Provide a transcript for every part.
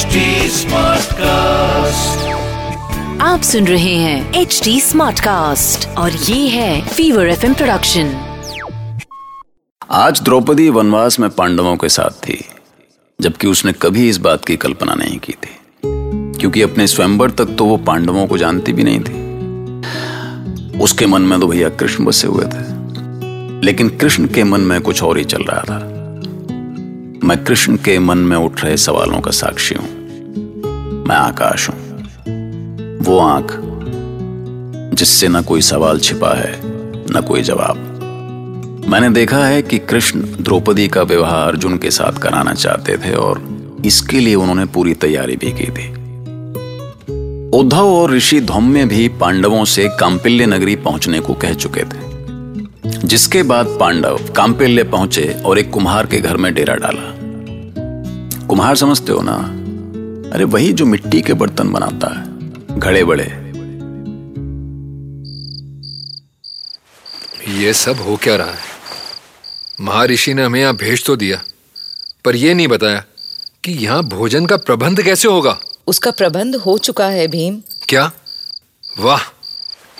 HD Smartcast. आप सुन रहे हैं एच डी स्मार्ट कास्ट और ये है फीवर एफ़ प्रोडक्शन आज द्रौपदी वनवास में पांडवों के साथ थी जबकि उसने कभी इस बात की कल्पना नहीं की थी क्योंकि अपने स्वयंवर तक तो वो पांडवों को जानती भी नहीं थी। उसके मन में तो भैया कृष्ण बसे हुए थे लेकिन कृष्ण के मन में कुछ और ही चल रहा था। मैं कृष्ण के मन में उठ रहे सवालों का साक्षी हूँ। मैं आकाश हूँ। वो आँख, जिससे न कोई सवाल छिपा है, न कोई जवाब। मैंने देखा है कि कृष्ण द्रौपदी का विवाह अर्जुन के साथ कराना चाहते थे और इसके लिए उन्होंने पूरी तैयारी भी की थी। उद्धव और ऋषि धौम्य भी पांडवों से कांपिल्य नगरी पहुँचने को कह चुके थे। जिसके बाद पांडव कांपिल्य पहुँचे और एक कुम्हार के घर में डेरा डाला। कुम्हार समझते हो ना? अरे वही जो मिट्टी के बर्तन बनाता है घड़े बड़े ये सब हो क्या रहा है? महर्षि ने हमें यहाँ भेज तो दिया पर यह नहीं बताया कि यहाँ भोजन का प्रबंध कैसे होगा? उसका प्रबंध हो चुका है भीम। क्या? वाह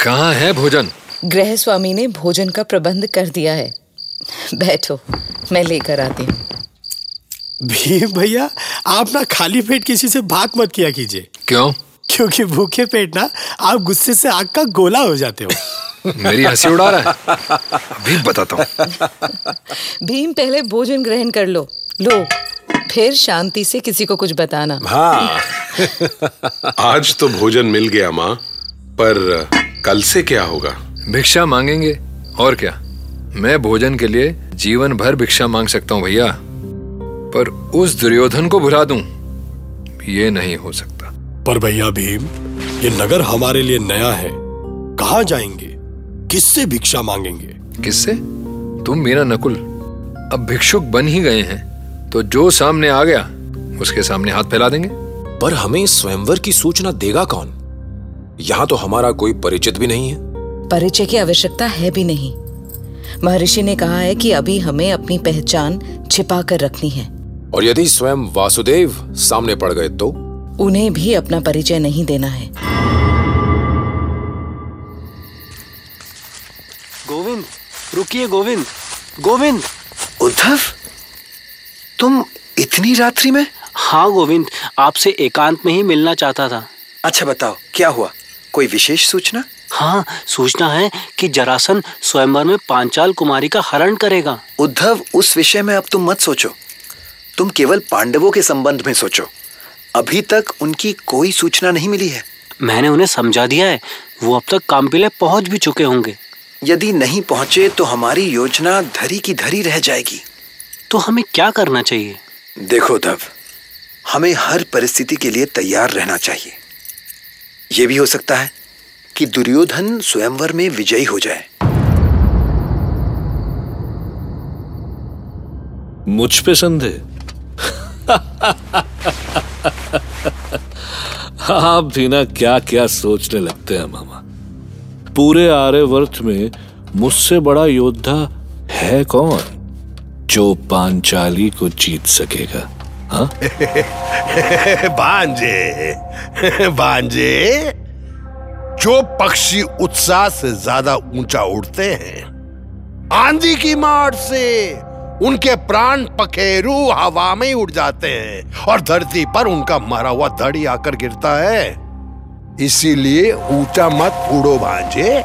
कहाँ है भोजन? गृह स्वामी ने भोजन का प्रबंध कर दिया है। बैठो मैं लेकर आती हूँ। भीम भैया आप ना खाली पेट किसी से बात मत किया कीजिए। क्यों? क्योंकि भूखे पेट ना आप गुस्से से आग का गोला हो जाते हो। मेरी हँसी उड़ा रहा है। अभी बताता हूँ। भीम पहले भोजन ग्रहण कर लो। लो फिर शांति से किसी को कुछ बताना। हाँ। आज तो भोजन मिल गया माँ पर कल से क्या होगा? भिक्षा मांगेंगे और क्या? मैं भोजन के लिए जीवन भर भिक्षा मांग सकता हूँ भैया। पर उस दुर्योधन को भुला दूँ? ये नहीं हो सकता। पर भैया भीम ये नगर हमारे लिए नया है। कहाँ जाएँगे? किससे भिक्षा मांगेंगे? किससे? तुम मेरा नकुल अब भिक्षुक बन ही गए हैं तो जो सामने आ गया उसके सामने हाथ फैला देंगे। पर हमें स्वयंवर की सूचना देगा कौन? यहाँ तो हमारा कोई परिचित भी नहीं है। परिचय की आवश्यकता है भी नहीं। महर्षि ने कहा है कि अभी हमें अपनी पहचान छिपा कर रखनी है। और यदि स्वयं वासुदेव सामने पड़ गए तो? उन्हें भी अपना परिचय नहीं देना है। गोविंद रुकिए गोविंद। गोविंद! उद्धव तुम इतनी रात्रि में? हाँ गोविंद आपसे एकांत में ही मिलना चाहता था। अच्छा बताओ क्या हुआ? कोई विशेष सूचना? हाँ सूचना है कि जरासन स्वयंवर में पांचाल कुमारी का हरण करेगा। उद्धव उस विषय में अब तुम मत सोचो। तुम केवल पांडवों के संबंध में सोचो। अभी तक उनकी कोई सूचना नहीं मिली है। मैंने उन्हें समझा दिया है। वो अब तक काम्पिले पहुँच भी चुके होंगे। यदि नहीं पहुँचे तो हमारी योजना धरी की धरी रह जाएगी। तो हमें क्या करना चाहिए? देखो तब हमें हर परिस्थिति के लिए तैयार रहना चाहिए। यह भी हो सकता है कि दुर्योधन स्वयंवर में विजयी हो जाए। मुझ पे संदेह। आप भी ना क्या क्या सोचने लगते हैं, मामा। पूरे आर्यवर्त में मुझसे बड़ा योद्धा है कौन जो पांचाली को जीत सकेगा हाँ? बांजे। भांजे जो पक्षी उत्साह से ज़्यादा ऊँचा उड़ते हैं। आंधी की मार से। उनके प्राण पखेरु हवा में उड़ जाते हैं और धरती पर उनका मरा हुआ धड़ी आकर गिरता है। इसीलिए ऊँचा मत उड़ो भांजे,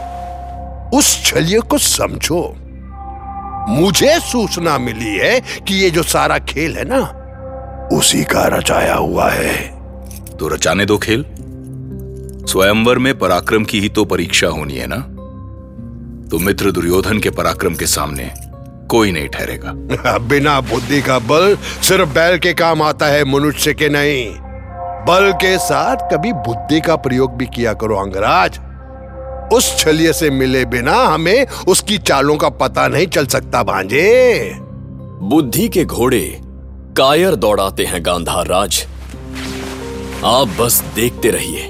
उस छलिए को समझो। मुझे सूचना मिली है कि ये जो सारा खेल है ना, उसी का रचाया हुआ है। तो रचाने दो खेल। स्वयंवर में पराक्रम की ही तो परीक्षा होनी है ना? तो मित्र दुर्योधन के पराक्रम के सामने कोई नहीं ठहरेगा। बिना बुद्धि का बल सिर्फ़ बैल के काम आता है मनुष्य के नहीं। बल के साथ कभी बुद्धि का प्रयोग भी किया करो अंगराज। उस छलिए से मिले बिना हमें उसकी चालों का पता नहीं चल सकता भांजे। बुद्धि के घोड़े कायर दौड़ाते हैं गांधार राज। आप बस देखते रहिए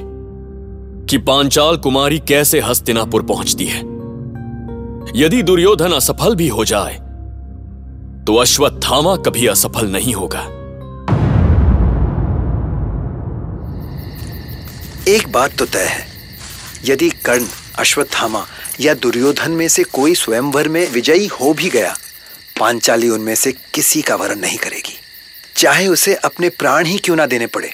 कि पांचाल कुमारी कैसे हस्तिनापुर पहुँचती है। यदि दुर्योधन असफल भी हो जाए तो अश्वत्थामा कभी असफल नहीं होगा। एक बात तो तय है, यदि कर्ण अश्वत्थामा या दुर्योधन में से कोई स्वयंवर में विजयी हो भी गया, पांचाली उनमें से किसी का वरण नहीं करेगी। चाहे उसे अपने प्राण ही क्यों ना देने पड़े।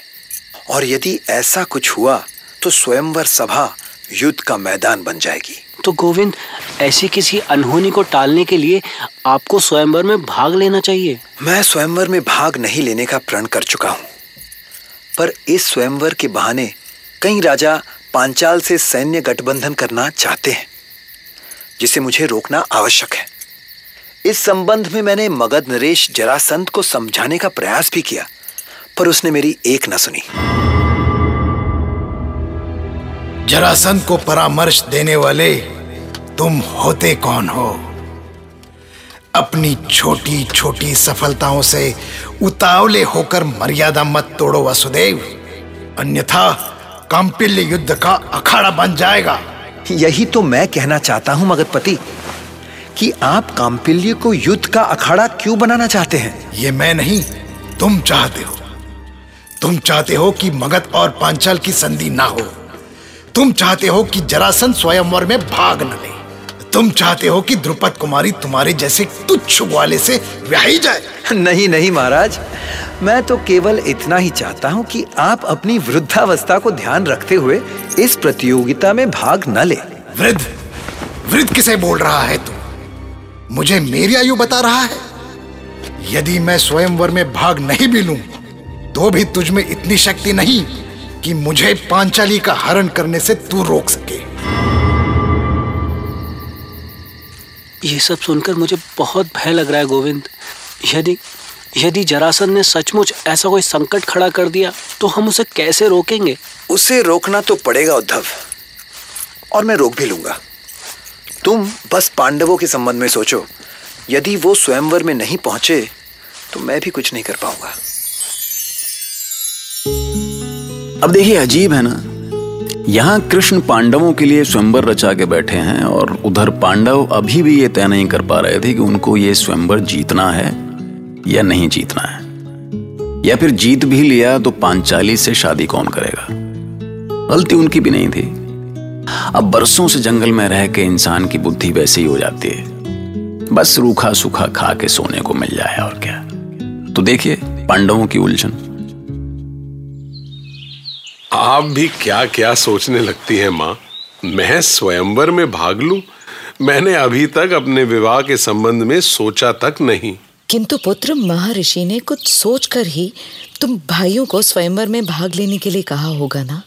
और यदि ऐसा कुछ हुआ तो स्वयंवर सभा युद्ध का मैदान बन जाएगी। तो गोविंद, ऐसी किसी अनहोनी को टालने के लिए आपको स्वयंवर में भाग लेना चाहिए। मैं स्वयंवर में भाग नहीं लेने का प्रण कर चुका हूँ। पर इस स्वयंवर के बहाने कई राजा पांचाल से सैन्य गठबंधन करना चाहते हैं, जिसे मुझे रोकना आवश्यक है। इस संबंध में मैंने मगध नरेश जरासंत को समझाने का प्रयास भी किया, पर उसने मेरी एक न सुनी। जरासंत को परामर्श देने वाले तुम होते कौन हो? अपनी छोटी छोटी सफलताओं से उतावले होकर मर्यादा मत तोड़ो वसुदेव। अन्यथा कांपिल्य युद्ध का अखाड़ा बन जाएगा। यही तो मैं कहना चाहता हूँ मगधपति कि आप कांपिल्य को युद्ध का अखाड़ा क्यों बनाना चाहते हैं? ये मैं नहीं तुम चाहते हो। तुम चाहते हो कि मगध और पांचाल की संधि ना हो। तुम चाहते हो कि जरासन स्वयंवर में भाग न ले। तुम चाहते हो कि द्रुपद कुमारी तुम्हारे जैसे तुच्छ ग्वाले से व्याही जाए। नहीं नहीं महाराज। मैं तो केवल इतना ही चाहता हूँ कि आप अपनी वृद्धावस्था को ध्यान रखते हुए इस प्रतियोगिता में भाग न ले। वृद्ध वृद्ध किसे बोल रहा है तू? मुझे मेरी आयु बता रहा है? यदि मैं स्वयंवर में भाग नहीं भी लूँ तो भी तुझ में इतनी शक्ति नहीं। कि मुझे पांचाली का हरण करने से तू रोक सके। ये सब सुनकर मुझे बहुत भय लग रहा है गोविंद। यदि यदि जरासन ने सचमुच ऐसा कोई संकट खड़ा कर दिया तो हम उसे कैसे रोकेंगे? उसे रोकना तो पड़ेगा उद्धव। और मैं रोक भी लूँगा। तुम बस पांडवों के संबंध में सोचो। यदि वो स्वयंवर में नहीं पहुँचे तो मैं भी कुछ नहीं कर पाऊँगा। अब देखिए, अजीब है ना। यहाँ कृष्ण पांडवों के लिए स्वयंवर रचा के बैठे हैं और उधर पांडव अभी भी ये तय नहीं कर पा रहे थे कि उनको ये स्वयंवर जीतना है या नहीं जीतना है। या फिर जीत भी लिया तो पांचाली से शादी कौन करेगा? गलती उनकी भी नहीं थी। अब बरसों से जंगल में रह के इंसान की बुद्धि वैसे ही हो जाती है। बस रूखा सूखा खा के सोने को मिल जाए और क्या। तो देखिए, पांडवों की उलझन। आप भी क्या क्या सोचने लगती हैं माँ? मैं स्वयंवर में भाग लूँ? मैंने अभी तक अपने विवाह के संबंध में सोचा तक नहीं। किंतु पुत्र महर्षि ने कुछ सोचकर ही तुम भाइयों को स्वयंवर में भाग लेने के लिए कहा होगा ना?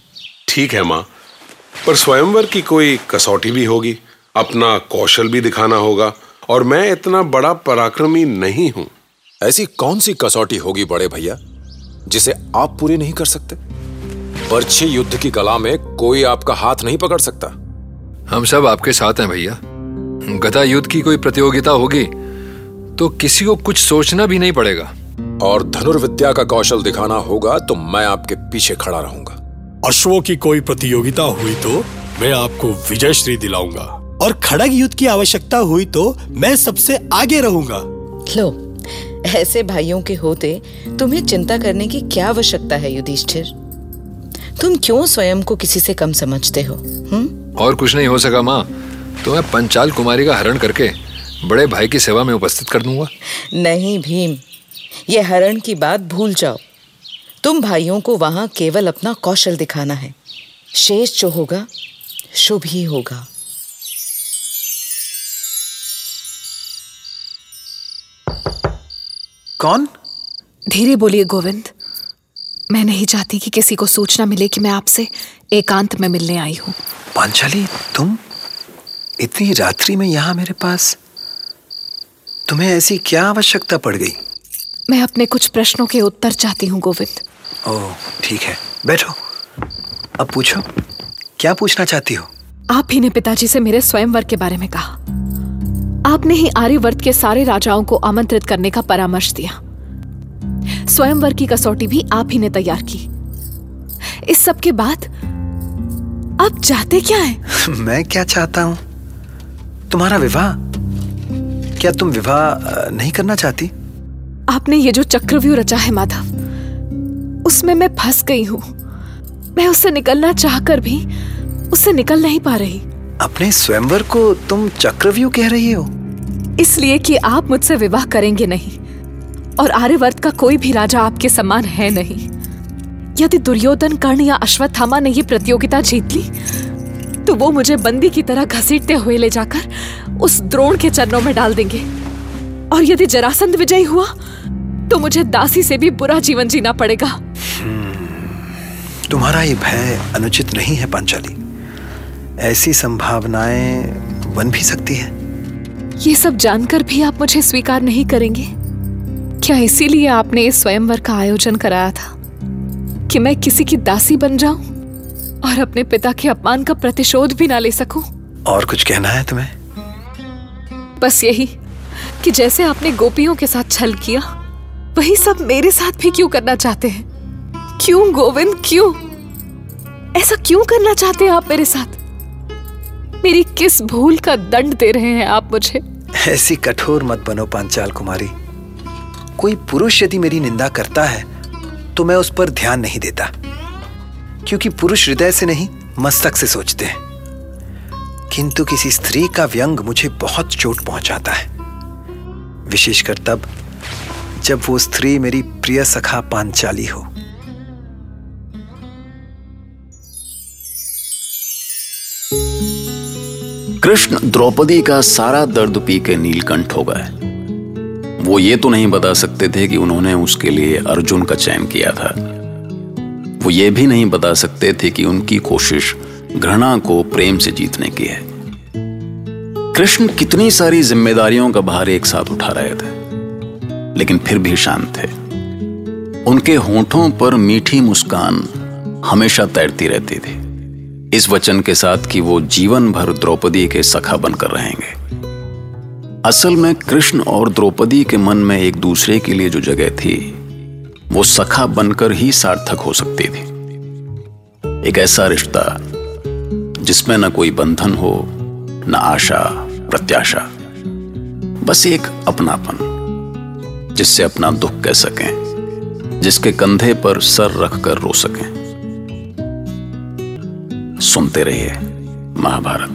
ठीक है माँ। पर स्वयंवर की कोई कसौटी भी होगी अपना कौशल भी दिखाना होगा और मैं इतना बड़ा पराक्रमी नहीं हूँ। ऐसी कौन सी कसौटी होगी बड़े भैया जिसे आप पूरी नहीं कर सकते? बर्छी युद्ध की कला में कोई आपका हाथ नहीं पकड़ सकता। हम सब आपके साथ हैं भैया। गदा युद्ध की कोई प्रतियोगिता होगी तो किसी को कुछ सोचना भी नहीं पड़ेगा। और धनुर्विद्या का कौशल दिखाना होगा तो मैं आपके पीछे खड़ा रहूँगा। अश्वों की कोई प्रतियोगिता हुई तो मैं आपको विजय श्री दिलाऊँगा। और खड़ग युद्ध की आवश्यकता हुई तो मैं सबसे आगे रहूँगा। लो ऐसे भाइयों के होते तुम्हें चिंता करने की क्या आवश्यकता है युधिष्ठिर? तुम क्यों स्वयं को किसी से कम समझते हो हुँ? और कुछ नहीं हो सका माँ। तो मैं पंचाल कुमारी का हरण करके बड़े भाई की सेवा में उपस्थित कर दूँगा। नहीं भीम ये हरण की बात भूल जाओ। तुम भाइयों को वहाँ केवल अपना कौशल दिखाना है। शेष जो होगा शुभ ही होगा। कौन? धीरे बोलिए गोविंद। मैं नहीं चाहती कि किसी को सूचना मिले कि मैं आपसे एकांत में मिलने आई हूँ। पांचाली तुम इतनी रात्रि में यहाँ मेरे पास तुम्हें ऐसी क्या आवश्यकता पड़ गई? मैं अपने कुछ प्रश्नों के उत्तर चाहती हूँ गोविंद। ओह ठीक है बैठो। अब पूछो क्या पूछना चाहती हो? आप ही ने पिताजी से मेरे स्वयंवर के बारे में कहा। आपने ही आर्यवर्त के सारे राजाओं को आमंत्रित करने का परामर्श दिया। स्वयंवर की कसौटी भी आप ही ने तैयार की। इस सब के बाद आप चाहते क्या है? मैं क्या चाहता हूँ? तुम्हारा विवाह? क्या तुम विवाह नहीं करना चाहती? आपने ये जो चक्रव्यूह रचा है माधव उसमें मैं फंस गई हूँ। मैं उससे निकलना चाहकर भी उससे निकल नहीं पा रही। अपने स्वयंवर को तुम चक्रव्यूह कह रही हो? इसलिए कि आप मुझसे विवाह करेंगे नहीं। और आर्यवर्त का कोई भी राजा आपके समान है नहीं। यदि दुर्योधन कर्ण या अश्वत्थामा ने ये प्रतियोगिता जीत ली तो वो मुझे बंदी की तरह घसीटते हुए ले जाकर उस द्रोण के चरणों में डाल देंगे। और यदि जरासंध विजयी हुआ तो मुझे दासी से भी बुरा जीवन जीना पड़ेगा। तुम्हारा ये भय अनुचित नहीं है पांचाली। ऐसी संभावनाएँ बन भी सकती है। ये सब जानकर भी आप मुझे स्वीकार नहीं करेंगे। क्या इसीलिए आपने इस स्वयंवर का आयोजन कराया था कि मैं किसी की दासी बन जाऊँ और अपने पिता के अपमान का प्रतिशोध भी ना ले सकूँ? और कुछ कहना है तुम्हें? बस यही कि जैसे आपने गोपियों के साथ छल किया वही सब मेरे साथ भी क्यों करना चाहते हैं? क्यों गोविंद क्यों? ऐसा क्यों करना चाहते हैं आप मेरे साथ? मेरी किस भूल का दंड दे रहे हैं आप मुझे? ऐसी कठोर मत बनो पांचाल कुमारी। कोई पुरुष यदि मेरी निंदा करता है तो मैं उस पर ध्यान नहीं देता। क्योंकि पुरुष हृदय से नहीं, मस्तक से सोचते हैं। किंतु किसी स्त्री का व्यंग मुझे बहुत चोट पहुंचाता है। विशेषकर तब, जब वो स्त्री मेरी प्रिय सखा पांचाली हो। कृष्ण द्रौपदी का सारा दर्द पी के नीलकंठ हो गए। वो ये तो नहीं बता सकते थे कि उन्होंने उसके लिए अर्जुन का चयन किया था। वो ये भी नहीं बता सकते थे कि उनकी कोशिश घृणा को प्रेम से जीतने की है। कृष्ण कितनी सारी जिम्मेदारियों का भार एक साथ उठा रहे थे, लेकिन फिर भी शांत थे। उनके होठों पर मीठी मुस्कान हमेशा तैरती रहती थी। इस वचन के साथ कि वो जीवन भर द्रौपदी के सखा बनकर रहेंगे। असल में कृष्ण और द्रौपदी के मन में एक दूसरे के लिए जो जगह थी, वो सखा बनकर ही सार्थक हो सकती थी। एक ऐसा रिश्ता, जिसमें ना कोई बंधन हो, न आशा, प्रत्याशा, बस एक अपनापन, जिससे अपना दुख कह सकें, जिसके कंधे पर सर रखकर रो सकें। सुनते रहिए महाभारत।